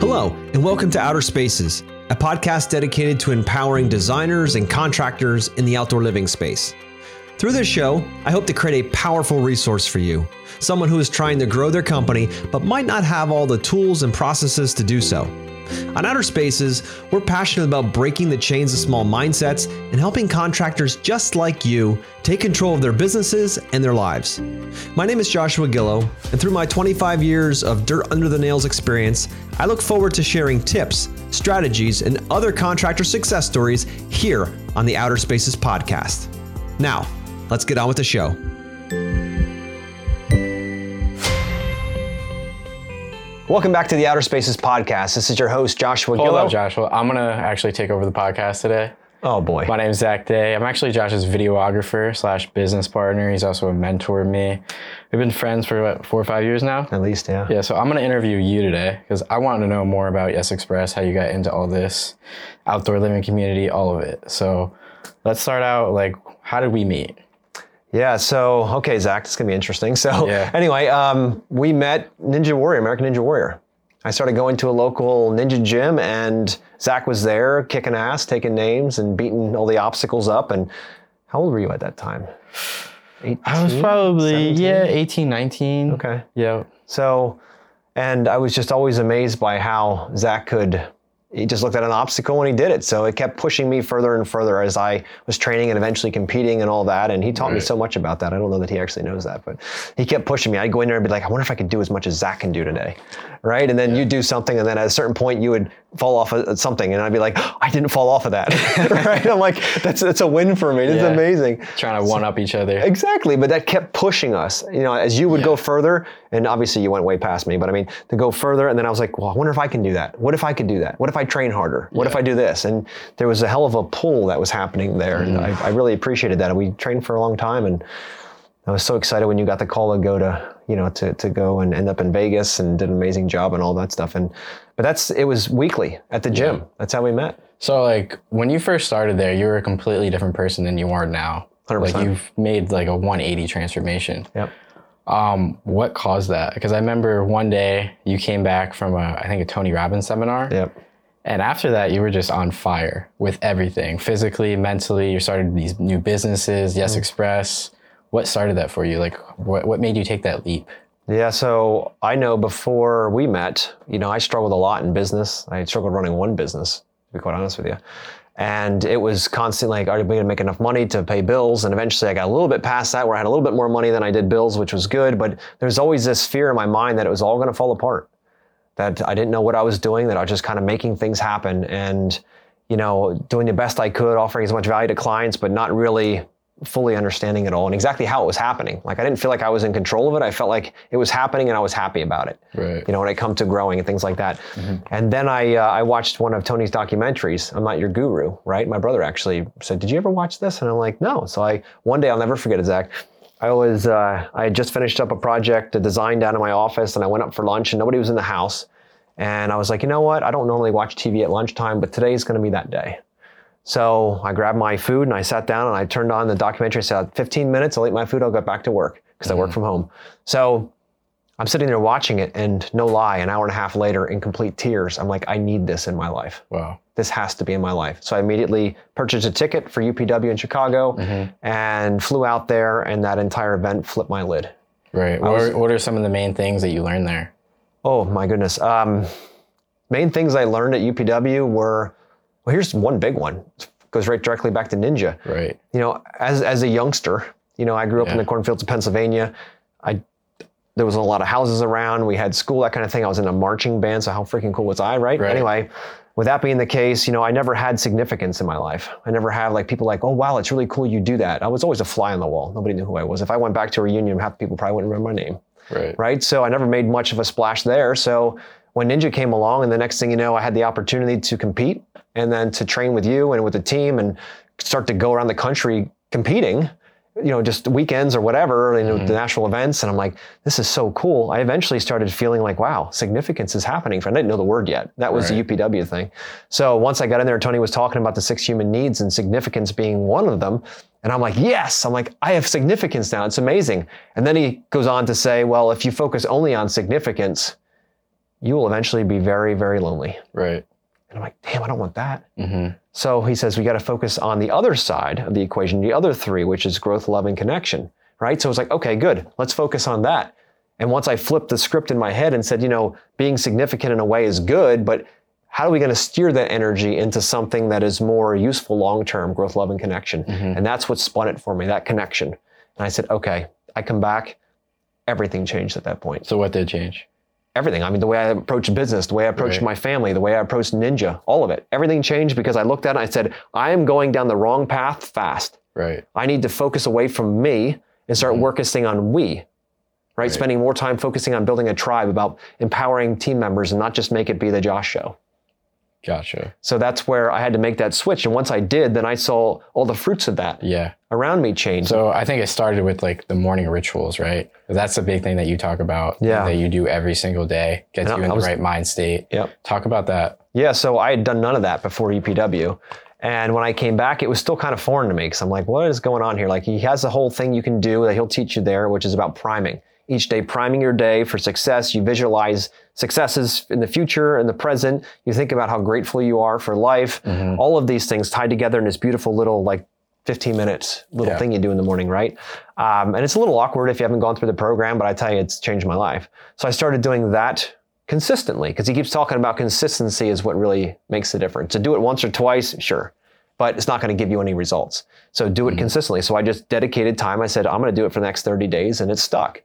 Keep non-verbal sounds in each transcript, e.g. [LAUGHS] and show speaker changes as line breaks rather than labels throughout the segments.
Hello, and welcome to Outer Spaces, a podcast dedicated to empowering designers and contractors in the outdoor living space. Through this show, I hope to create a powerful resource for you, someone who is trying to grow their company but might not have all the tools and processes to do so. On Outer Spaces, we're passionate about breaking the chains of small mindsets and helping contractors just like you take control of their businesses and their lives. My name is Joshua Gillow, and through my 25 years of dirt under the nails experience, I look forward to sharing tips, strategies, and other contractor success stories here on the Outer Spaces podcast. Now, let's get on with the show. Welcome back to the Outer Spaces podcast. This is your host, Joshua
Hold
Gillow.
up, Joshua. I'm gonna actually take over the podcast today.
Oh boy.
My name is Zach Day. I'm actually Josh's videographer slash business partner. He's also a mentor to me. We've been friends for what, four or five years now.
At least, yeah.
Yeah, so I'm gonna interview you today because I want to know more about Yes Express, how you got into all this, outdoor living community, all of it. So let's start out like, how did we meet?
Yeah, so okay, Zach, it's gonna be interesting. So
Yeah.
anyway, um, we met Ninja Warrior, American Ninja Warrior. I started going to a local ninja gym, and Zach was there, kicking ass, taking names, and beating all the obstacles up. And how old were you at that time? 18?
I was probably
17?
yeah, 18, 19.
Okay.
Yeah.
So, and I was just always amazed by how Zach could. He just looked at an obstacle and he did it. So it kept pushing me further and further as I was training and eventually competing and all that. And he taught me so much about that. I don't know that he actually knows that, but he kept pushing me. I'd go in there and be like, I wonder if I could do as much as Zach can do today. Right. And then you'd do something, and then at a certain point, you would fall off of something. And I'd be like, I didn't fall off of that. [LAUGHS] right. I'm like, that's, that's a win for me. It's
Yeah.
amazing.
Trying to one up each other.
Exactly, but that kept pushing us. You know, as you would go further, and obviously you went way past me, but I mean, to go further, and then I was like, well, I wonder if I can do that. What if I could do that? What if I train harder? What if I do this? And there was a hell of a pull that was happening there, and mm. I, I really appreciated that. We trained for a long time, and I was so excited when you got the call to go to, you know, to, to go and end up in Vegas and did an amazing job and all that stuff. And but that's it was weekly at the gym. That's how we met.
So like when you first started there, you were a completely different person than you are now.
100%.
Like you've made like a 180 transformation.
Yep.
Um, what caused that? Because I remember one day you came back from a I think a Tony Robbins seminar.
Yep.
And after that, you were just on fire with everything, physically, mentally. You started these new businesses, Yes Express. What started that for you? Like, what, what made you take that leap?
Yeah, so I know before we met, you know, I struggled a lot in business. I struggled running one business, to be quite honest with you. And it was constantly like, are we going to make enough money to pay bills? And eventually I got a little bit past that where I had a little bit more money than I did bills, which was good. But there's always this fear in my mind that it was all going to fall apart, that I didn't know what I was doing, that I was just kind of making things happen and, you know, doing the best I could, offering as much value to clients, but not really fully understanding it all and exactly how it was happening. Like I didn't feel like I was in control of it. I felt like it was happening and I was happy about it.
Right.
You know, when it come to growing and things like that. And then I uh, I watched one of Tony's documentaries. I'm not your guru, right? My brother actually said, "Did you ever watch this?" And I'm like, "No." So I one day I'll never forget it, Zach. I was uh, I had just finished up a project, a design down in my office, and I went up for lunch and nobody was in the house. And I was like, you know what? I don't normally watch TV at lunchtime, but today's going to be that day. So I grabbed my food and I sat down and I turned on the documentary. I said, 15 minutes, I'll eat my food, I'll get back to work because I work from home. So I'm sitting there watching it, and no lie, an hour and a half later, in complete tears, I'm like, I need this in my life.
Wow.
This has to be in my life. So I immediately purchased a ticket for UPW in Chicago and flew out there, and that entire event flipped my lid.
Right. What,
was-
are, what are some of the main things that you learned there?
Oh my goodness. Um, main things I learned at UPW were well, here's one big one. goes right directly back to Ninja.
Right.
You know, as as a youngster, you know, I grew up in the cornfields of Pennsylvania. I there was a lot of houses around. We had school, that kind of thing. I was in a marching band, so how freaking cool was I, right?
Right.
Anyway, with that being the case, you know, I never had significance in my life. I never had like people like, oh wow, it's really cool you do that. I was always a fly on the wall. Nobody knew who I was. If I went back to a reunion, half the people probably wouldn't remember my name
Right.
right? So I never made much of a splash there. So when Ninja came along, and the next thing you know, I had the opportunity to compete and then to train with you and with the team and start to go around the country competing. you know, just weekends or whatever, you know, mm-hmm. the national events. And I'm like, this is so cool. I eventually started feeling like, wow, significance is happening. I didn't know the word yet. That was
Right.
the UPW thing. So once I got in there, Tony was talking about the six human needs and significance being one of them. And I'm like, yes, I'm like, I have significance now. It's amazing. And then he goes on to say, well, if you focus only on significance, you will eventually be very, very lonely.
Right.
And I'm like, damn, I don't want that.
hmm
So he says we got to focus on the other side of the equation, the other three, which is growth, love, and connection. Right. So it's like, okay, good. Let's focus on that. And once I flipped the script in my head and said, you know, being significant in a way is good, but how are we going to steer that energy into something that is more useful long term, growth, love, and connection? And that's what spun it for me, that connection. And I said, okay, I come back. Everything changed at that point
So what did change?
Everything. I mean, the way I approach business, the way I approach
Right.
my family, the way I approach Ninja, all of it. Everything changed because I looked at it and I said, I am going down the wrong path fast.
Right.
I need to focus away from me and start mm-hmm. focusing on we. Right? Spending more time focusing on building a tribe, about empowering team members and not just make it be the Josh show.
Gotcha.
So that's where I had to make that switch. And once I did, then I saw all the fruits of that
Yeah.
Around me change.
So I think it started with like the morning rituals, right? That's a big thing that you talk about.
Yeah.
That you do every single day, gets
And
you in
I
the right mind state.
Yep.
Talk about that.
Yeah, so I had done none of that before UPW. And when I came back, it was still kind of foreign to me because I'm like, what is going on here? Like, he has the whole thing you can do that he'll teach you there, which is about priming. Each day, priming your day for success. You visualize successes in the future and the present. You think about how grateful you are for life. Mm-hmm. All of these things tied together in this beautiful little, like, 15 minutes little
Yeah.
thing you do in the morning, right? Um, and it's a little awkward if you haven't gone through the program, but I tell you, it's changed my life. So I started doing that consistently because he keeps talking about consistency is what really makes the difference. To do it once or twice, sure, but it's not going to give you any results. So do it consistently. So I just dedicated time. I said, I'm going to do it for the next 30 days and it's stuck.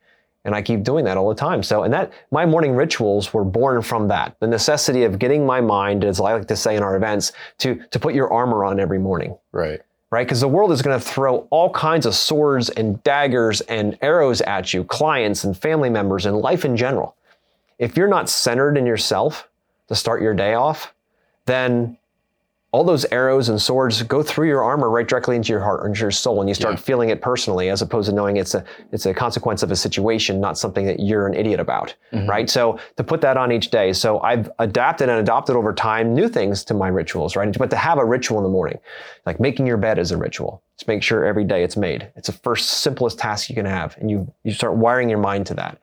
And I keep doing that all the time. So, and that, my morning rituals were born from that. The necessity of getting my mind, as I like to say in our events, to, to put your armor on every morning
Right.
Right? Because the world is going to throw all kinds of swords and daggers and arrows at you, clients and family members and life in general. If you're not centered in yourself to start your day off, then all those arrows and swords go through your armor right directly into your heart or into your soul, and you start
Yeah.
feeling it personally, as opposed to knowing it's a it's a consequence of a situation, not something that you're an idiot about, mm-hmm. right? So to put that on each day, so I've adapted and adopted over time new things to my rituals, right? But to have a ritual in the morning, like making your bed is a ritual. Just make sure every day it's made. It's the first simplest task you can have, and you you start wiring your mind to that.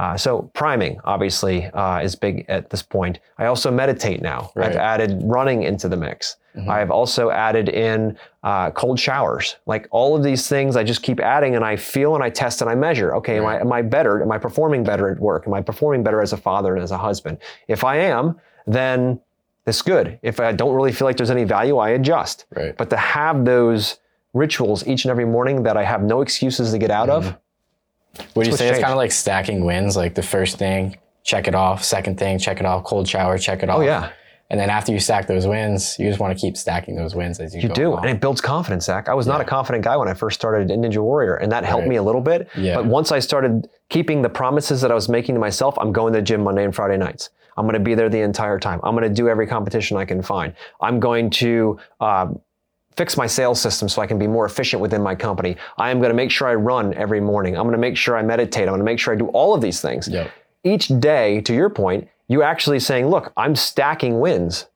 Uh, so priming obviously uh, is big at this point. I also meditate now. I've added running into the mix. I've also added in uh, cold showers. Like all of these things, I just keep adding, and I feel and I test and I measure. Okay, am I am I better? Am I performing better at work? Am I performing better as a father and as a husband? If I am, then it's good. If I don't really feel like there's any value, I adjust.
Right.
But to have those rituals each and every morning that I have no excuses to get out of,
Would you say it's kind of like stacking wins? Like the first thing, check it off. Second thing, check it off. Cold shower, check it off.
oh yeah.
And then after you stack those wins, you just want to keep stacking those wins as you,
You
go
do,
along.
and it builds confidence, Zach. I was not a confident guy when I first started in Ninja Warrior, and that helped
Right.
me a little bit.
Yeah.
But once I started keeping the promises that I was making to myself, I'm going to the gym Monday and Friday nights. I'm going to be there the entire time. I'm going to do every competition I can find. I'm going to um, fix my sales system so I can be more efficient within my company. I am going to make sure I run every morning. I'm going to make sure I meditate. I'm going to make sure I do all of these things.
Yep.
Each day, to your point, you actually saying, look, I'm stacking wins.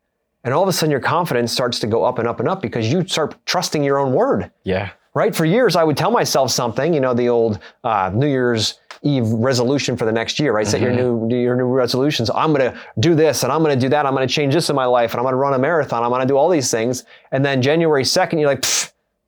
And all of a sudden, your confidence starts to go up and up and up because you start trusting your own word,
Yeah.
Right? For years, I would tell myself something, you know, the old uh, New Year's Eve resolution for the next year, right? Set your new your new resolutions. I'm going to do this and I'm going to do that. I'm going to change this in my life and I'm going to run a marathon. I'm going to do all these things. And then January 2nd, you're like,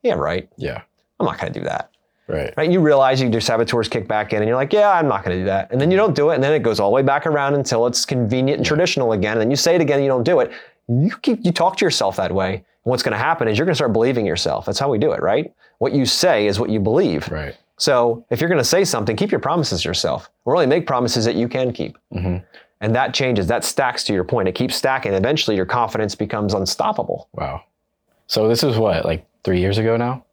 yeah, right.
Yeah.
I'm not going to do that.
Right.
Right? You realize you, your saboteurs kick back in and you're like, yeah, I'm not going to do that. And then you don't do it. And then it goes all the way back around until it's convenient and traditional again. And then you say it again and you don't do it. You keep, you talk to yourself that way. And what's going to happen is you're going to start believing yourself. That's how we do it, right? What you say is what you believe.
Right.
So if you're going to say something, keep your promises to yourself or only make promises that you can keep.
Mm-hmm.
And that changes, that stacks to your point. It keeps stacking. Eventually your confidence becomes unstoppable.
Wow. So this is what, like three years ago now?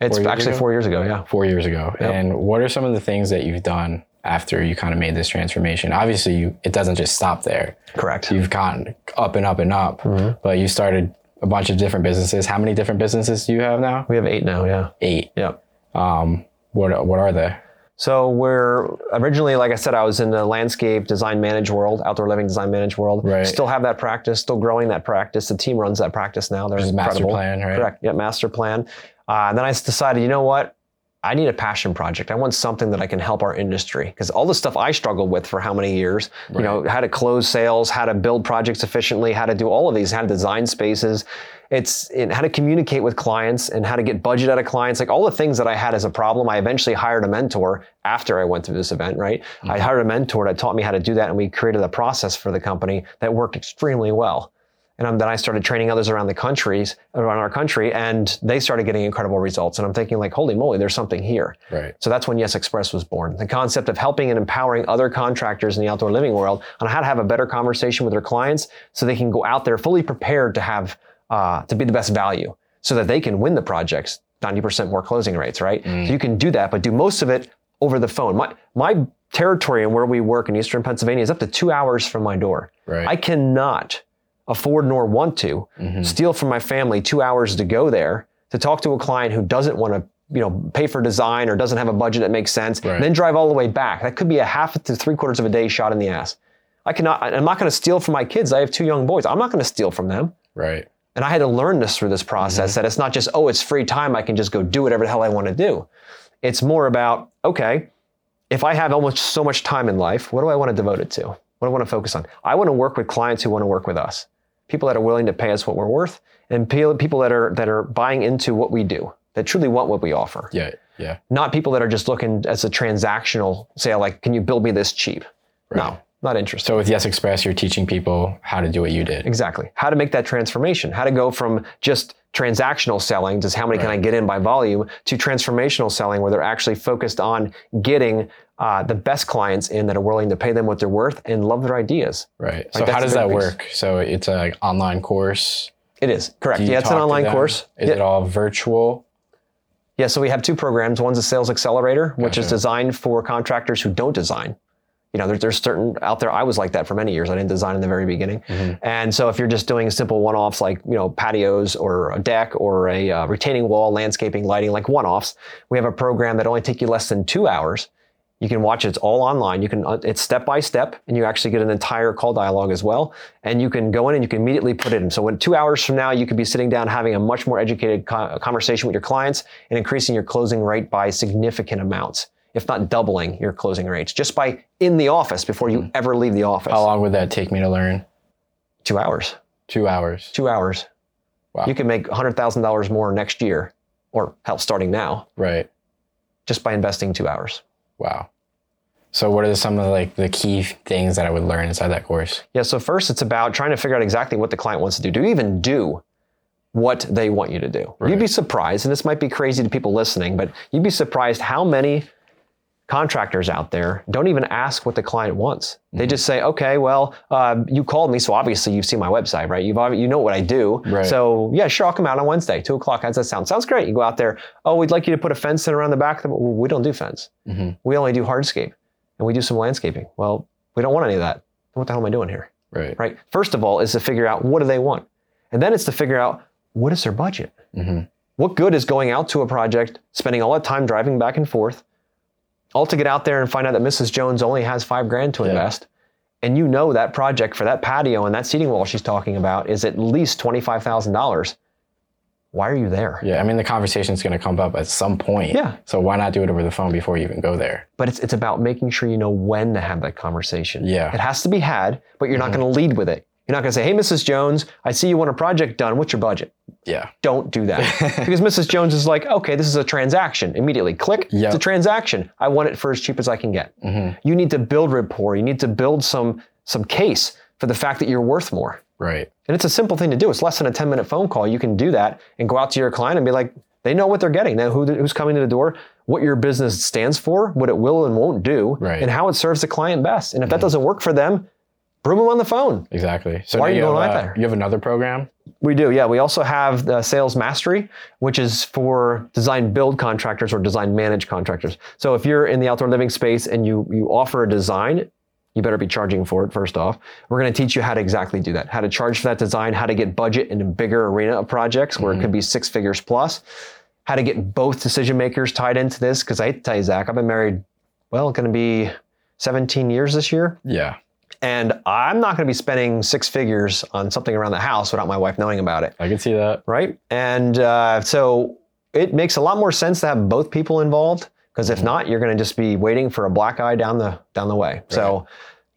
It's
Four
actually
ago?
four years ago. Yeah.
Four years ago.
Yep.
And what are some of the things that you've done after you kind of made this transformation? Obviously, you it doesn't just stop there.
Correct.
You've gone up and up and up,
Mm-hmm.
but you started a bunch of different businesses. How many different businesses do you have now?
We have eight now. Yeah.
Eight.
Yep.
Um, what what are they?
So we're originally, like I said, I was in the landscape design manage world, outdoor living design manage world.
Right.
Still have that practice, still growing that practice. The team runs that practice now. They're
Which is master
incredible.
plan, right?
Correct. Yeah, master plan. Uh, and then I decided, you know what? I need a passion project. I want something that I can help our industry because all the stuff I struggled with for how many years, you know, how to close sales, how to build projects efficiently, how to do all of these, how to design spaces. It's in how to communicate with clients and how to get budget out of clients, like all the things that I had as a problem. I eventually hired a mentor after I went through this event, right? I mm-hmm. hired a mentor that taught me how to do that, and we created a process for the company that worked extremely well. And um, then I started training others around the countries, around our country, and they started getting incredible results. And I'm thinking, like, holy moly, there's something here.
Right.
So that's when Yes Express was born. The concept of helping and empowering other contractors in the outdoor living world on how to have a better conversation with their clients so they can go out there fully prepared to have, uh, to be the best value so that they can win the projects, 90% more closing rates, right? So you can do that, but do most of it over the phone. My, my territory and where we work in Eastern Pennsylvania is up to two hours from my door.
Right.
I cannot afford nor want to mm-hmm. steal from my family two hours to go there to talk to a client who doesn't want to you know pay for design or doesn't have a budget that makes sense
Right.
then drive all the way back that could be a half to three quarters of a day shot in the ass i cannot i'm not going to steal from my kids i have two young boys i'm not going to steal from them
Right.
and I had to learn this through this process mm-hmm. that it's not just, oh, it's free time. I can just go do whatever the hell I want to do. It's more about, okay, if I have almost so much time in life, what do I want to devote it to? What do I want to focus on? I want to work with clients who want to work with us, people that are willing to pay us what we're worth, and people that are that are buying into what we do, that truly want what we offer.
Yeah. Yeah.
Not people that are just looking as a transactional sale, like, can you build me this cheap? No, not interested.
So with Yes Express, you're teaching people how to do what you did.
Exactly. How to make that transformation, how to go from just transactional selling, just how many can I get in by volume, to transformational selling where they're actually focused on getting uh, the best clients in that are willing to pay them what they're worth and love their ideas.
Right. So how does that
piece.
work? So it's an online course.
It is correct. Yeah, it's an online course.
Is
Yeah.
it all virtual?
Yeah, so we have two programs. One's a sales accelerator, which is designed for contractors who don't design. You know, there, there's certain out there. I was like that for many years. I didn't design in the very beginning,
Mm-hmm.
and so if you're just doing simple one-offs like you know patios or a deck or a uh, retaining wall, landscaping, lighting, like one-offs, we have a program that only take you less than two hours. You can watch it. It's all online. You can. uh, It's step by step, and you actually get an entire call dialogue as well. And you can go in and you can immediately put it in. So, when two hours from now, you could be sitting down having a much more educated co- conversation with your clients and increasing your closing rate by significant amounts, if not doubling your closing rates, just by in the office before you ever leave the office.
How long would that take me to learn?
Two hours.
Two hours.
Two hours.
Wow.
You can make hundred thousand dollars more next year, or hell, starting now,
Right.
just by investing two hours.
Wow. So what are some of like the key things that I would learn inside that course?
Yeah, so first it's about trying to figure out exactly what the client wants to do. Do you even do what they want you to do? You'd be surprised, and this might be crazy to people listening, but you'd be surprised how many contractors out there don't even ask what the client wants. They
Mm-hmm.
just say, "Okay, well, uh, you called me, so obviously you've seen my website, right? You've you know what I do,
Right.
so yeah, sure, I'll come out on Wednesday, two o'clock. How's that sound? Sounds great. You go out there. Oh, we'd like you to put a fence in around the back. Well, we don't do fence.
Mhm.
We only do hardscape, and we do some landscaping. Well, we don't want any of that. What the hell am I doing here?
Right.
right? First of all, is to figure out what do they want, and then it's to figure out what is their budget.
Mhm.
What good is going out to a project, spending all that time driving back and forth, all to get out there and find out that Mrs. Jones only has five grand to invest, and you know that project for that patio and that seating wall she's talking about is at least twenty five thousand dollars. Why are you there?
Yeah. I mean, the conversation is going to come up at some point.
Yeah.
So why not do it over the phone before you even go there?
But it's it's about making sure you know when to have that conversation.
Yeah. Mm-hmm.
It has to be had, but you're not going to lead with it. You're not going to say, "Hey, Mrs. Jones, I see you want a project done. What's your budget?"
Yeah.
don't do that [LAUGHS] because Mrs. Jones is like, okay, this is a transaction. Immediately click.
Yep.
It's a transaction. I want it for as cheap as I can get. Mm-hmm. You need to build rapport. You need to build some some case for the fact that you're worth more.
Right.
And it's a simple thing to do. It's less than a 10 minute phone call. You can do that and go out to your client and be like, they know what they're getting. They know who, who's coming to the door, what your business stands for, what it will and won't do,
Right.
and how it serves the client best. And if that mm-hmm. doesn't work for them, broom them on the phone.
Exactly. So
Why are you
have,
going out
uh,
there?
You have another program.
We do, yeah. We also have the sales mastery, which is for design build contractors or design manage contractors. So if you're in the outdoor living space and you you offer a design, you better be charging for it first off. We're going to teach you how to exactly do that, how to charge for that design, how to get budget in a bigger arena of projects where it could be six figures plus, how to get both decision makers tied into this. Because I tell you, Zach, I've been married, well, going to be 17 years this year.
Yeah.
And I'm not going to be spending six figures on something around the house without my wife knowing about it.
I can see that.
Right. And uh, so it makes a lot more sense to have both people involved because if not, you're going to just be waiting for a black eye down the down the way. So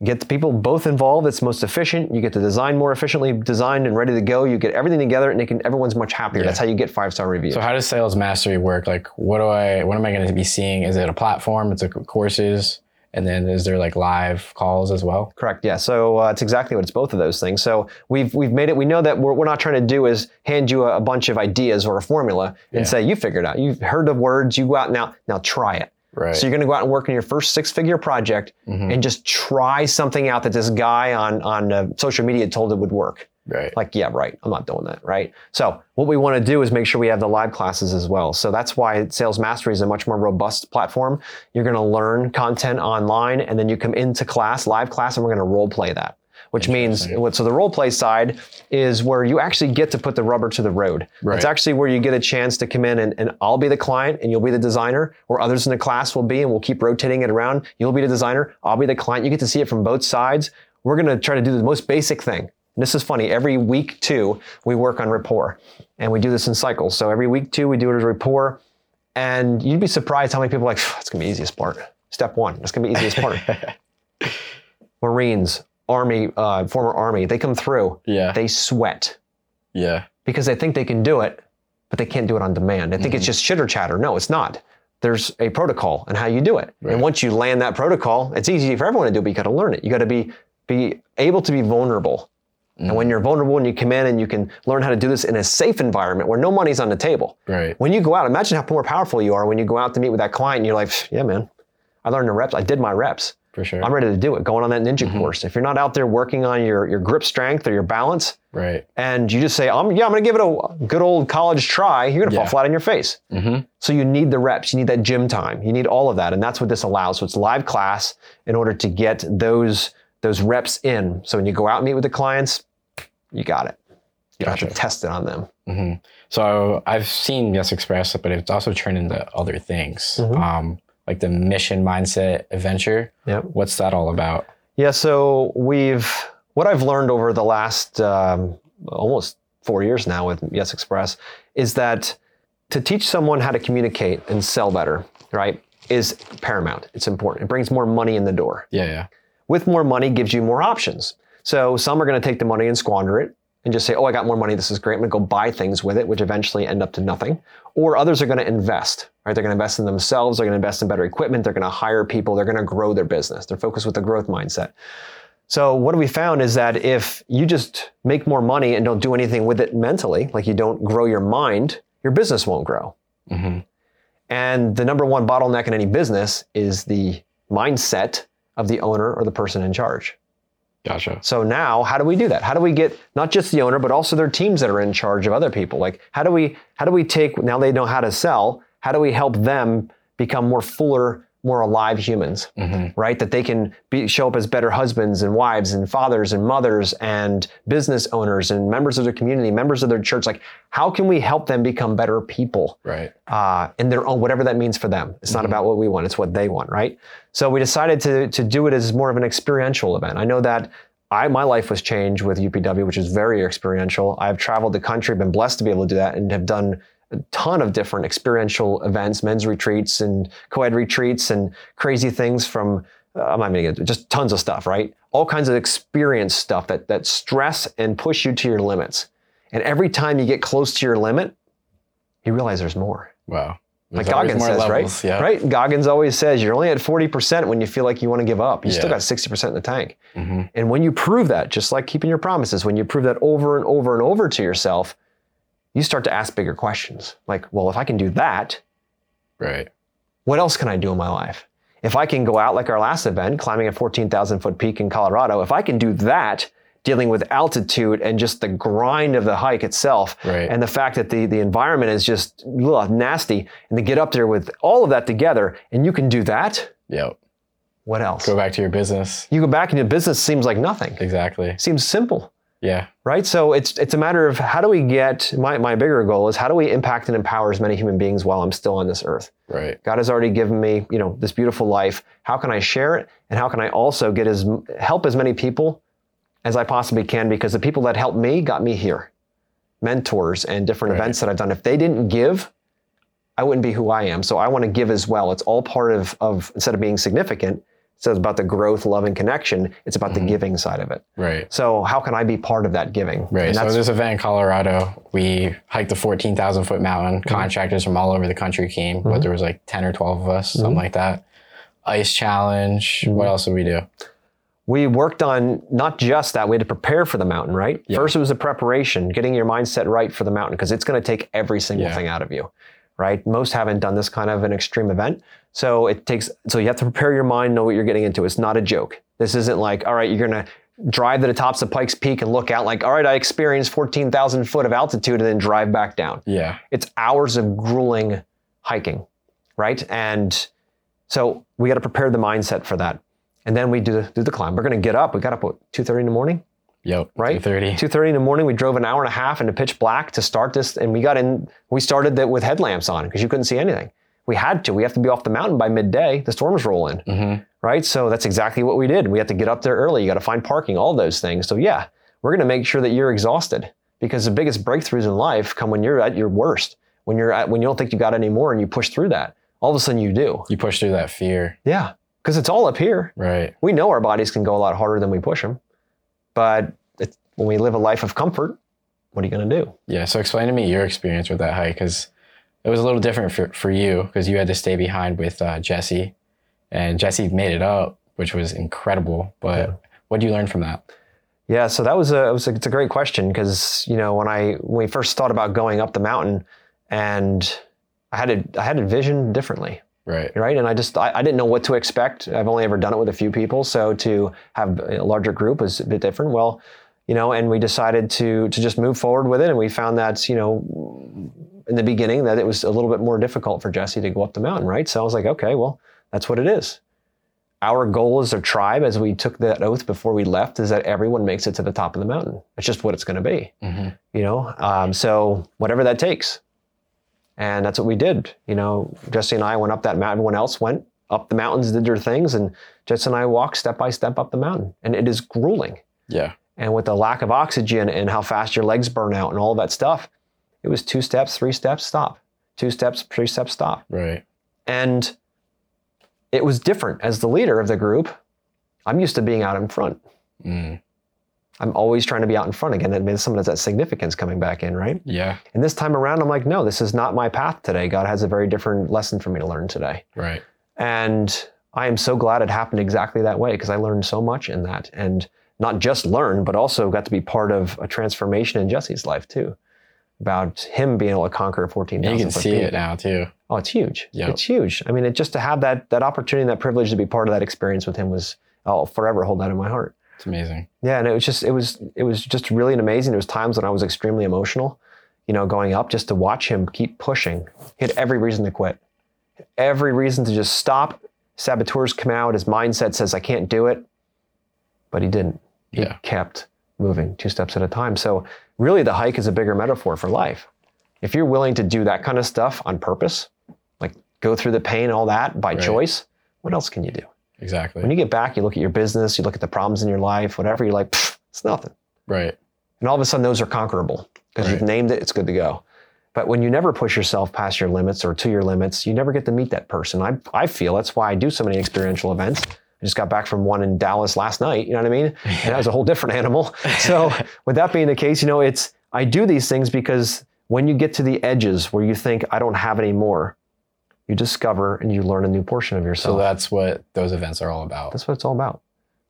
get the people both involved. It's most efficient. You get the design more efficiently designed and ready to go. You get everything together, and it can, everyone's much happier. That's how you get five star reviews.
So how does sales mastery work? Like, what do I? What am I going to be seeing? Is it a platform? It's a courses. And then is there like live calls as well?
Correct. Yeah. So uh, it's exactly what it's both of those things. So we've we've made it. We know that what we're not trying to do is hand you a, a bunch of ideas or a formula and
Yeah.
say you figure it out. You've heard the words. You go out now. Now try it.
Right.
So you're going to go out and work on your first six-figure project
Mm-hmm.
and just try something out that this guy on on uh, social media told it would work.
Right.
Like, yeah, right. I'm not doing that, right? So what we want to do is make sure we have the live classes as well. So that's why Sales Mastery is a much more robust platform. You're going to learn content online, and then you come into class, live class, and we're going to role play that. Which means, what- so the role play side is where you actually get to put the rubber to the road.
Right.
It's actually where you get a chance to come in and, and I'll be the client and you'll be the designer, or others in the class will be, and we'll keep rotating it around. You'll be the designer, I'll be the client. You get to see it from both sides. We're going to try to do the most basic thing. This is funny. Every week two, we work on rapport, and we do this in cycles. So every week two, we do it as rapport, and you'd be surprised how many people are like it's gonna be the easiest part. Step one, it's gonna be the easiest part. [LAUGHS] Marines, Army, uh, former Army, they come through,
Yeah.
they sweat
yeah.
because they think they can do it, but they can't do it on demand. They think it's just chitter chatter. No, it's not. There's a protocol and how you do it.
Right.
And once you land that protocol, it's easy for everyone to do, but you got to learn it. You got to be be able to be vulnerable. And when you're vulnerable and you come in and you can learn how to do this in a safe environment where no money's on the table.
Right.
When you go out, imagine how more powerful you are when you go out to meet with that client and you're like, yeah, man, I learned the reps. I did my reps.
For sure.
I'm ready to do it. Going on that ninja course. If you're not out there working on your, your grip strength or your balance,
right.
and you just say, I'm, yeah, I'm going to give it a good old college try, you're going to
Yeah.
fall flat on your face.
Mm-hmm.
So you need the reps, you need that gym time, you need all of that, and that's what this allows. So it's live class in order to get those those reps in. So when you go out and meet with the clients, you got it. You don't have to test it on them.
hmm So I've seen Yes Express, but it's also turned into other things,
Mhm.
um, like the mission mindset adventure.
Yep.
What's that all about?
Yeah. So we've what I've learned over the last um, almost four years now with Yes Express is that to teach someone how to communicate and sell better, right, is paramount. It's important. It brings more money in the door.
Yeah, yeah.
with more money gives you more options. So some are going to take the money and squander it and just say, "Oh, I got more money. This is great. I'm going to go buy things with it," which eventually end up to nothing. Or others are going to invest. Right? They're going to invest in themselves. They're going to invest in better equipment. They're going to hire people. They're going to grow their business. They're focused with the growth mindset. So what we found is that if you just make more money and don't do anything with it mentally, like you don't grow your mind, your business won't grow.
hmm
And the number one bottleneck in any business is the mindset of the owner or the person in charge.
Gotcha.
So now, how do we do that? How do we get not just the owner, but also their teams that are in charge of other people? Like, how do we how do we take now they know how to sell? How do we help them become more fuller, more alive humans?
hmm
Right, that they can be, show up as better husbands and wives and fathers and mothers and business owners and members of their community, members of their church. Like, how can we help them become better people?
Right.
uh, in their own, whatever that means for them. It's not about what we want, it's what they want, right? So we decided to, to do it as more of an experiential event. I know that I, my life was changed with UPW, which is very experiential. I've traveled the country, been blessed to be able to do that, and have done a ton of different experiential events, men's retreats and co-ed retreats and crazy things from, uh, I'm not gonna, just tons of stuff, right? All kinds of experience stuff that, that stress and push you to your limits. And every time you get close to your limit, you realize there's more.
Wow.
Like
There's always
Goggins says,
levels,
right?
Yeah.
Right? Goggins always says you're only at 40% when you feel like you want to give up. You still got 60% in the tank.
hmm
And when you prove that, just like keeping your promises, when you prove that over and over and over to yourself, you start to ask bigger questions. Like, well, if I can do that,
Right.
what else can I do in my life? If I can go out like our last event, climbing a 14,000 foot peak in Colorado, if I can do that, dealing with altitude and just the grind of the hike itself,
Right.
and the fact that the, the environment is just ugh, nasty, and to get up there with all of that together, and you can do that,
Yep.
what else?
Go back to your business.
You go back and your business seems like nothing.
Exactly.
Seems simple.
Yeah.
right? So it's it's a matter of how do we get my my bigger goal is how do we impact and empower as many human beings while I'm still on this earth.
Right.
God has already given me, you know, this beautiful life. How can I share it, and how can I also get as help as many people as I possibly can? Because the people that helped me got me here, mentors and different
Right.
events that I've done. If they didn't give, I wouldn't be who I am. So I want to give as well. It's all part of of instead of being significant, it's about the growth, love, and connection. It's about
Mm-hmm.
the giving side of it.
Right.
So how can I be part of that giving?
Right.
And
So this event in Colorado, we hiked the 14,000 foot mountain.
Mm-hmm.
Contractors from all over the country came, but there was like 10 or 12 of us,
Mm-hmm.
something like that. Ice challenge. What else did we do?
we worked on not just that, we had to prepare for the mountain, right? Yeah. First, it was the preparation, getting your mindset right for the mountain, because it's going to take every single
Yeah.
thing out of you, right? Most haven't done this kind of an extreme event. So it takes, so you have to prepare your mind, know what you're getting into. It's not a joke. This isn't like, all right, you're going to drive to the tops of Pikes Peak and look out like, all right, I experienced 14,000 foot of altitude and then drive back down
Yeah.
it's hours of grueling hiking, right? And so we got to prepare the mindset for that. And then we do, the, do the climb. We're going to get up. We got up at 2.30 in the morning,
Yep.
right?
230.
2.30 in the morning. We drove an hour and a half into pitch black to start this. And we got in, we started that with headlamps on because you couldn't see anything. We had to. We have to be off the mountain by midday. The storms roll in,
Mhm.
right? So that's exactly what we did. We had to get up there early. You got to find parking, all those things. So yeah, we're going to make sure that you're exhausted because the biggest breakthroughs in life come when you're at your worst, when you're at, when you don't think you got any more and you push through that. All of a sudden you do.
You push through that fear.
Yeah, because it's all up here.
Right.
We know our bodies can go a lot harder than we push them, but it's, when we live a life of comfort, what are you going to do?
Yeah. So explain to me your experience with that hike because it was a little different for, for you because you had to stay behind with uh, Jesse and Jesse made it up, which was incredible. But
Yeah.
what did you learn from that?
Yeah, so that was a, it was a it's a great question because you know when I when we first thought about going up the mountain, and I had to I had to vision differently,
Right.
right? And I just I, I didn't know what to expect. I've only ever done it with a few people, so to have a larger group is a bit different. Well, you know, and we decided to to just move forward with it, and we found that you know in the beginning that it was a little bit more difficult for Jesse to go up the mountain, right? So I was like, okay, well that's what it is. Our goal as a tribe, as we took that oath before we left, is that everyone makes it to the top of the mountain. It's just what it's going to be
hmm
you know um, so whatever that takes and that's what we did. You know jesse and i went up that mountain. Everyone else went up the mountains did their things? And jesse and i walked step by step up the mountain. And it is grueling.
Yeah.
and with the lack of oxygen and how fast your legs burn out and all that stuff it was two steps three steps stop. Two steps three steps stop.
Right.
and it was different as the leader of the group. I'm used to being out in front.
Mm.
I'm always trying to be out in front again that means some of that significance coming back in right
Yeah.
and this time around, I'm like, no, this is not my path today. God has a very different lesson for me to learn today.
Right.
And I am so glad it happened exactly that way because I learned so much in that. And not just learn, but also got to be part of a transformation in Jesse's life too. About him being able to conquer 14,000
You can see
peak.
it now too.
Oh, it's huge.
Yep.
It's huge. I mean, it just to have that that opportunity, that privilege to be part of that experience with him was I'll forever hold that in my heart.
It's amazing.
Yeah, and it was just it was it was just really amazing. There was times when I was extremely emotional, you know, going up just to watch him keep pushing. He had every reason to quit, every reason to just stop. Saboteurs come out. His mindset says I can't do it, but he didn't. He
Yeah.
kept moving two steps at a time. So really, the hike is a bigger metaphor for life. If you're willing to do that kind of stuff on purpose, like go through the pain, all that by
Right.
choice, what else can you do?
Exactly.
When you get back, you look at your business, you look at the problems in your life, whatever, you're like, it's nothing.
right.
And all of a sudden, those are conquerable because you've named it, it's good to go. But when you never push yourself past your limits or to your limits, you never get to meet that person. I, I feel that's why I do so many experiential events. I just got back from one in Dallas last night, you know what I mean? [LAUGHS] And that was a whole different animal. So, [LAUGHS] with that being the case, you know, it's, I do these things because when you get to the edges where you think, I don't have any more, you discover and you learn a new portion of yourself.
So that's what those events are all about.
That's what it's all about.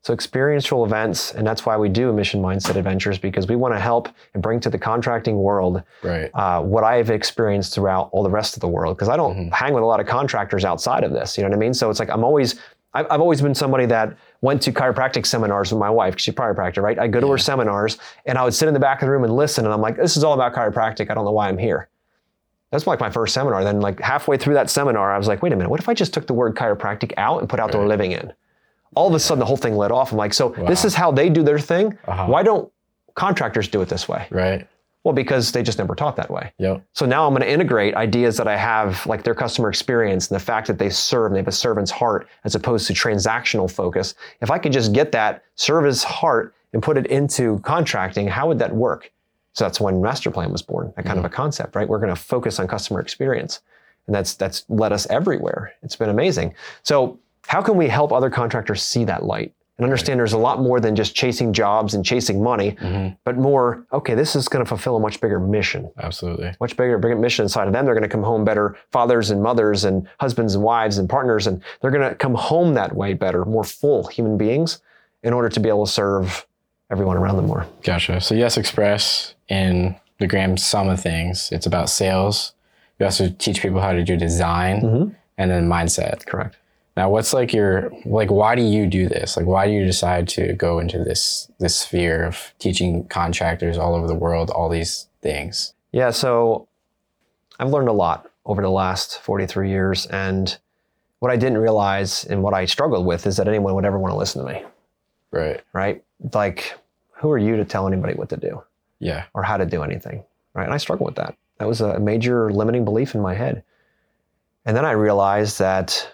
So experiential events, and that's why we do mission mindset adventures because we want to help and bring to the contracting world
Right.
uh, what I've experienced throughout all the rest of the world. Because I don't
Mhm.
hang with a lot of contractors outside of this. You know what I mean? So it's like I'm always. I've I've always been somebody that went to chiropractic seminars with my wife. 'cause She's a chiropractor, right? I go to her seminars and I would sit in the back of the room and listen. And I'm like, this is all about chiropractic. I don't know why I'm here. That's like my first seminar. Then, like halfway through that seminar, I was like, wait a minute, what if I just took the word chiropractic out and put outdoor
Right.
living in? All of a sudden, the whole thing lit off. I'm like, so this is how they do their thing.
Uh-huh.
Why don't contractors do it this way?
Right.
Well, because they just never taught that way.
Yep.
So now I'm going to integrate ideas that I have, like their customer experience and the fact that they serve and they have a servant's heart as opposed to transactional focus. If I could just get that service heart and put it into contracting, how would that work? So that's when Master Plan was born, that kind of a mm-hmm. concept, right? We're going to focus on customer experience. And that's that's led us everywhere. It's been amazing. So how can we help other contractors see that light? and understand there's a lot more than just chasing jobs and chasing money, mm-hmm. but more, okay, this is going to fulfill a much bigger mission,
Absolutely.
much bigger, bigger mission inside of them. They're going to come home better fathers and mothers and husbands and wives and partners, and they're going to come home that way better, more full human beings in order to be able to serve everyone around them more.
Gotcha. So Yes Express, in the grand sum of things, it's about sales. You also teach people how to do design
Mhm.
and then mindset.
Correct.
Now, what's like your like? Why do you do this? Like, why do you decide to go into this this sphere of teaching contractors all over the world all these things?
Yeah, so I've learned a lot over the last 43 years. And what I didn't realize and what I struggled with is that anyone would ever want to listen to me,
Right.
right? Like, who are you to tell anybody what to do
Yeah.
or how to do anything, right? And I struggled with that. That was a major limiting belief in my head. And then I realized that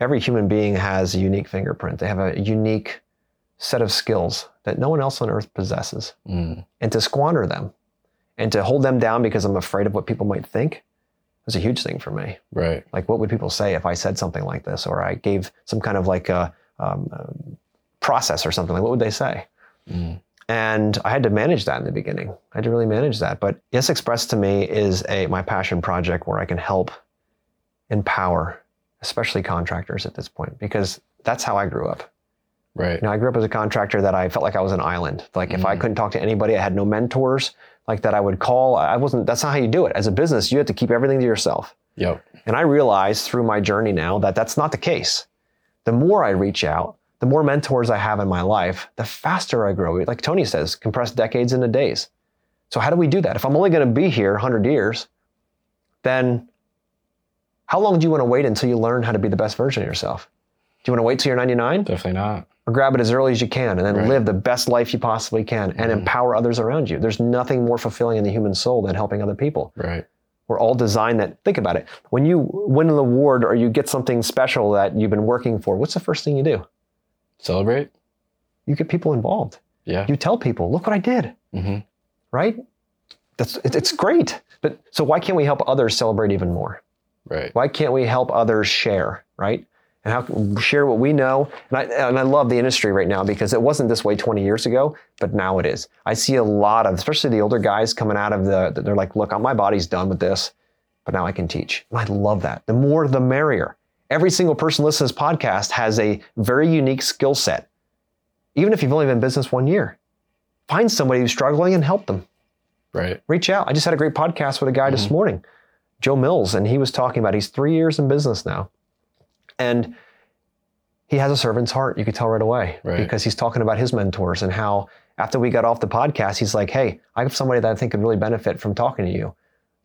every human being has a unique fingerprint, they have a unique set of skills that no one else on earth possesses
Mm.
and to squander them and to hold them down because I'm afraid of what people might think was a huge thing for me.
Right.
Like, what would people say if I said something like this, or I gave some kind of like a um, um, process or something? Like, what would they say?
Mm.
And I had to manage that in the beginning. I had to really manage that. But Yes Express to me is a my passion project where I can help empower, especially contractors at this point, because that's how I grew up.
Right.
You know, I grew up as a contractor that I felt like I was an island. Like if I
Mhm.
couldn't talk to anybody, I had no mentors like that I would call. I wasn't, that's not how you do it. As a business, you have to keep everything to yourself.
Yep.
And I realized through my journey now that that's not the case. The more I reach out, the more mentors I have in my life, the faster I grow. Like Tony says, compress decades into days. So how do we do that? If I'm only going to be here 100 years, then how long do you want to wait until you learn how to be the best version of yourself? Do you want to wait till you're 99?
Definitely not.
or grab it as early as you can and then
Right.
live the best life you possibly can and
Mhm.
empower others around you. There's nothing more fulfilling in the human soul than helping other people.
Right.
We're all designed that, think about it. When you win an award or you get something special that you've been working for, what's the first thing you do?
Celebrate.
You get people involved.
Yeah.
You tell people, look what I did,
hmm
right? That's, it- it's great. But so why can't we help others celebrate even more?
Right.
Why can't we help others share, right? And how share what we know? And I, and I love the industry right now because it wasn't this way 20 years ago, but now it is. I see a lot of, especially the older guys coming out of the, they're like, look, my body's done with this, but now I can teach. And I love that. The more, the merrier. Every single person listening to this podcast has a very unique skill set. Even if you've only been in business one year, find somebody who's struggling and help them
Right.
reach out. I just had a great podcast with a guy this mm-hmm. morning, Joe Mills, and he was talking about he's three years in business now. And he has a servant's heart. You could tell right away
Right.
because he's talking about his mentors and how after we got off the podcast, he's like, Hey, I have somebody that I think could really benefit from talking to you.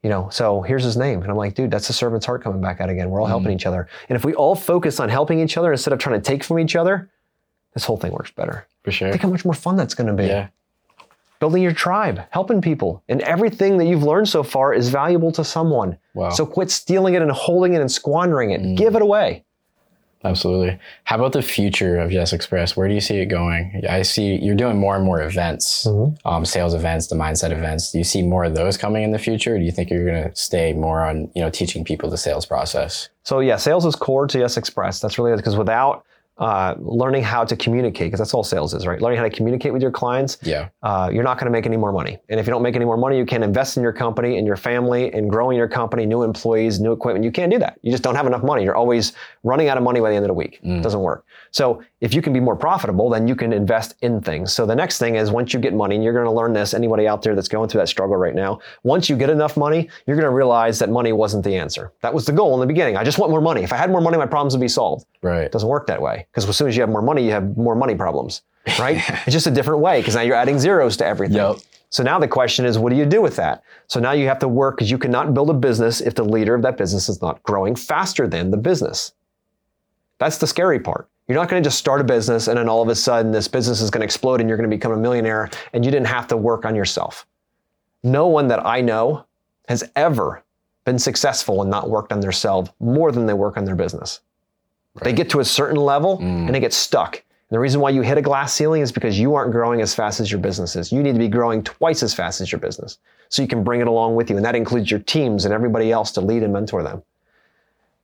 You know, so here's his name. And I'm like, dude, that's the servant's heart coming back out again. We're all helping mm. each other. And if we all focus on helping each other instead of trying to take from each other, this whole thing works better.
For sure.
Think how much more fun that's going to be
Yeah.
building your tribe, helping people. And everything that you've learned so far is valuable to someone.
Wow.
So quit stealing it and holding it and squandering it. Mm. Give it away.
Absolutely. How about the future of Yes Express? Where do you see it going? I see you're doing more and more events,
Mm-hmm.
um, sales events, the mindset events. Do you see more of those coming in the future? Or do you think you're going to stay more on, you know, teaching people the sales process?
So yeah, sales is core to Yes Express. That's really because without uh, learning how to communicate, because that's all sales is, right? Learning how to communicate with your clients,
Yeah.
uh, you're not going to make any more money. And if you don't make any more money, you can't invest in your company and your family and growing your company, new employees, new equipment. You can't do that. You just don't have enough money. You're always running out of money by the end of the week. It doesn't work. So if you can be more profitable, then you can invest in things. So the next thing is once you get money, and you're going to learn this, anybody out there that's going through that struggle right now, once you get enough money, you're going to realize that money wasn't the answer. That was the goal in the beginning. I just want more money. If I had more money, my problems would be solved.
Right.
It doesn't work that way because as soon as you have more money, you have more money problems, [LAUGHS] right? it's just a different way because now you're adding zeros to everything.
Yep.
So now the question is, what do you do with that? So now you have to work because you cannot build a business if the leader of that business is not growing faster than the business. That's the scary part. You're not going to just start a business and then all of a sudden this business is going to explode and you're going to become a millionaire and you didn't have to work on yourself. No one that I know has ever been successful and not worked on themselves more than they work on their business. They get to a certain level and they mm. get stuck. And the reason why you hit a glass ceiling is because you aren't growing as fast as your business is. You need to be growing twice as fast as your business so you can bring it along with you. And that includes your teams and everybody else to lead and mentor them.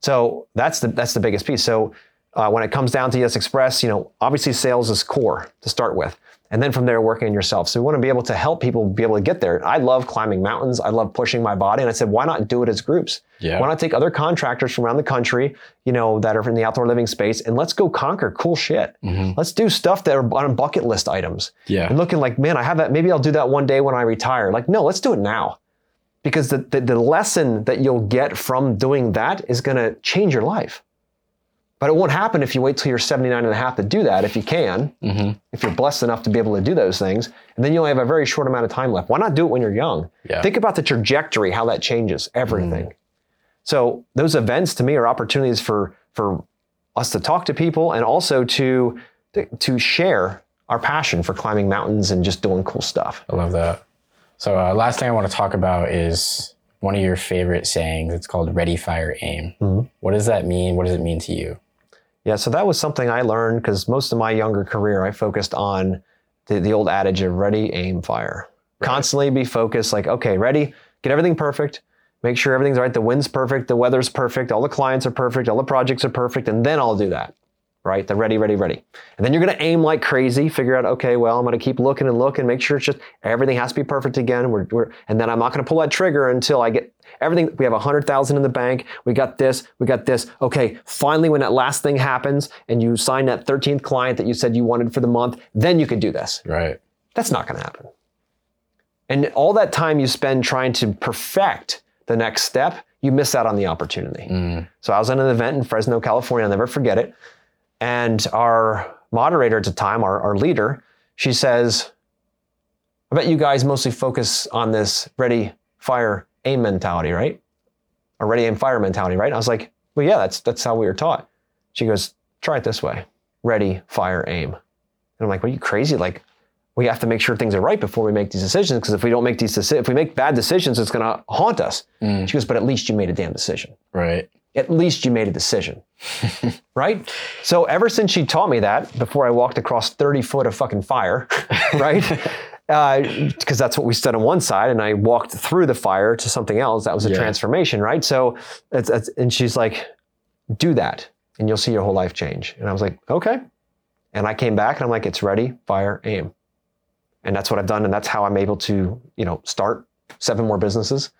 So that's the that's the biggest piece. So uh, when it comes down to Yes Express, you know, obviously sales is core to start with. And then from there, working on yourself. So we want to be able to help people be able to get there. I love climbing mountains. I love pushing my body. And I said, why not do it as groups?
Yeah.
Why not take other contractors from around the country, you know, that are in the outdoor living space and let's go conquer cool shit. Let's do stuff that are on bucket list items.
Yeah.
And looking like, man, I have that. Maybe I'll do that one day when I retire. Like, no, let's do it now. Because the, the, the lesson that you'll get from doing that is going to change your life. But it won't happen if you wait till you're 79 and a half to do that, if you can, mm-hmm. if you're blessed enough to be able to do those things. And then you only have a very short amount of time left. Why not do it when you're young?
Yeah.
Think about the trajectory, how that changes everything. Mm-hmm. So those events to me are opportunities for, for us to talk to people and also to, to share our passion for climbing mountains and just doing cool stuff.
I love that. So, uh, last thing I want to talk about is one of your favorite sayings. It's called "Ready, Fire, Aim." Mm-hmm. What does that mean? What does it mean to you?
Yeah, so that was something I learned because most of my younger career, I focused on the, the old adage of ready, aim, fire. Constantly be focused, like, okay, ready, get everything perfect, make sure everything's right, the wind's perfect, the weather's perfect, all the clients are perfect, all the projects are perfect, and then I'll do that. Right? The ready, ready, ready. And then you're gonna aim like crazy, figure out, okay, well, I'm gonna keep looking and looking, make sure it's just everything has to be perfect again. We're, we're and then I'm not gonna pull that trigger until I get everything. We have a hundred thousand in the bank. We got this. We got this. Okay. Finally, when that last thing happens and you sign that 13th client that you said you wanted for the month, then you could do this.
Right.
That's not going to happen. And all that time you spend trying to perfect the next step, you miss out on the opportunity. Mm. So I was at an event in Fresno, California. I'll never forget it. And our moderator at the time, our, our leader, she says, I bet you guys mostly focus on this ready, fire, aim mentality, right? Or ready, aim, fire mentality, right? I was like, well, yeah, that's, that's how we were taught. She goes, try it this way ready, fire, aim. And I'm like, what are you crazy? Like, we have to make sure things are right before we make these decisions. Because if we don't make these decisions, if we make bad decisions, it's going to haunt us. Mm. She goes, but at least you made a damn decision.
Right.
At least you made a decision. [LAUGHS] right? So ever since she taught me that, before I walked across 30 foot of fucking fire, [LAUGHS] right? Uh, [CLEARS THROAT] because that's what we stood on one side, and I walked through the fire to something else. That was a
Yeah.
transformation, right? So, it's, it's, and she's like, do that, and you'll see your whole life change. And I was like, okay. And I came back, and I'm like, it's ready, fire, aim and that's what I've done, and that's how I'm able to, you know, start seven more businesses,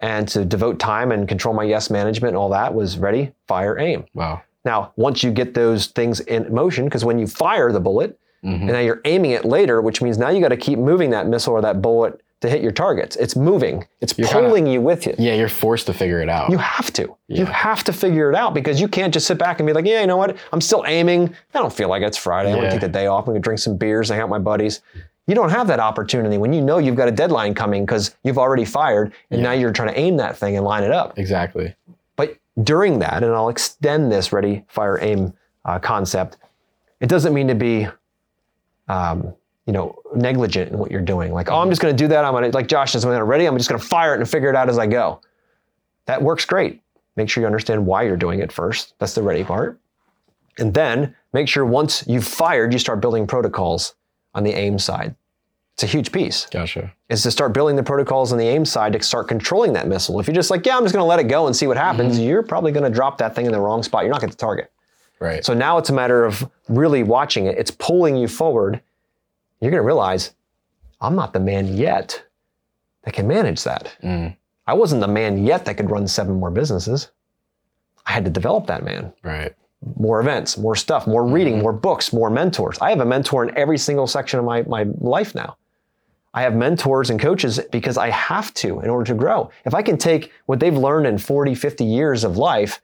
and to devote time and control my yes management and all that was ready, fire, aim.
Wow.
Now, once you get those things in motion, because when you fire the bullet, and now you're aiming it later, which means now you got to keep moving that missile or that bullet to hit your targets. It's moving. It's
kinda-
pulling you with you.
Yeah, you're forced to figure it out.
You have to. You have to figure it out because you can't just sit back and be like, yeah, you know what? I'm still aiming. I don't feel like it's Friday. I'm
Yeah.
gonna take the day off. I'm gonna drink some beers, hang out with my buddies. You don't have that opportunity when you know you've got a deadline coming because you've already fired and now you're trying to aim that thing and line it up.
exactly.
But during that, and I'll extend this ready, fire, aim uh, concept, it doesn't mean to be, um, you know, negligent in what you're doing. Like, oh, I'm just going to do that. I'm going to, like Josh says, when I'm ready, I'm just going to fire it and figure it out as I go. That works great. Make sure you understand why you're doing it first. That's the ready part. And then make sure once you've fired, you start building protocols on the aim side. It's a huge piece
Gotcha.
is to start building the protocols on the aim side to start controlling that missile. If you're just like, yeah, I'm just going to let it go and see what happens, you're probably going to drop that thing in the wrong spot. You're not going to target.
Right.
So now it's a matter of really watching it. It's pulling you forward. You're going to realize, I'm not the man yet that can manage that.
Mm,
I wasn't the man yet that could run seven more businesses. I had to develop that man.
right.
More events, more stuff, more reading, more books, more mentors. I have a mentor in every single section of my, my life now. I have mentors and coaches because I have to in order to grow. If I can take what they've learned in 40, 50 years of life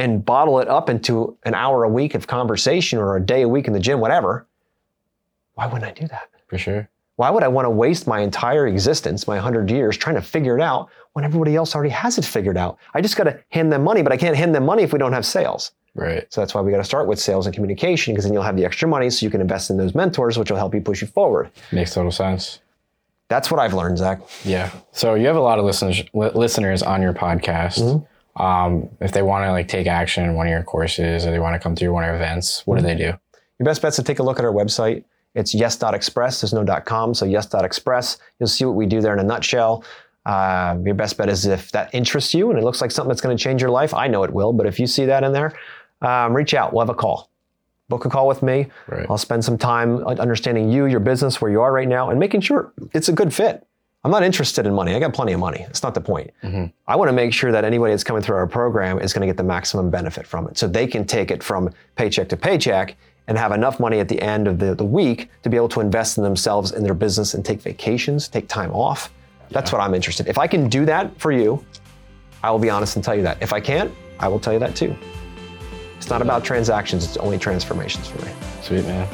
and bottle it up into an hour a week of conversation or a day a week in the gym, whatever, why wouldn't I do that?
For sure.
Why would I want to waste my entire existence, my 100 years, trying to figure it out when everybody else already has it figured out? I just got to hand them money, but I can't hand them money if we don't have sales.
Right.
So that's why we got to start with sales and communication because then you'll have the extra money so you can invest in those mentors, which will help you push you forward.
Makes total sense.
That's what I've learned, Zach.
Yeah. So you have a lot of listeners listeners on your podcast. Mm-hmm. Um, if they want to like take action in one of your courses or they want to come through one of your events, what do they do?
Your best bet is to take a look at our website. It's yes.express. There's no .com, so yes.express. You'll see what we do there in a nutshell. Uh, your best bet is if that interests you and it looks like something that's going to change your life. I know it will, but if you see that in there, um, reach out. We'll have a call. Book a call with me.
Right.
I'll spend some time understanding you, your business, where you are right now, and making sure it's a good fit. I'm not interested in money. I got plenty of money. That's not the point. Mm-hmm. I want to make sure that anybody that's coming through our program is going to get the maximum benefit from it. So they can take it from paycheck to paycheck and have enough money at the end of the, the week to be able to invest in themselves in their business and take vacations, take time off. That's what I'm interested. If I can do that for you, I will be honest and tell you that. If I can't, I will tell you that too. It's not about transactions, it's only transformations for me.
Sweet man.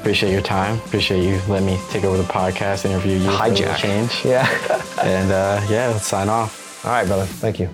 Appreciate your time. Appreciate you letting me take over the podcast, interview you.
Hijack.
Change.
Yeah. [LAUGHS]
And uh, yeah, let's sign off.
All right, brother. Thank you.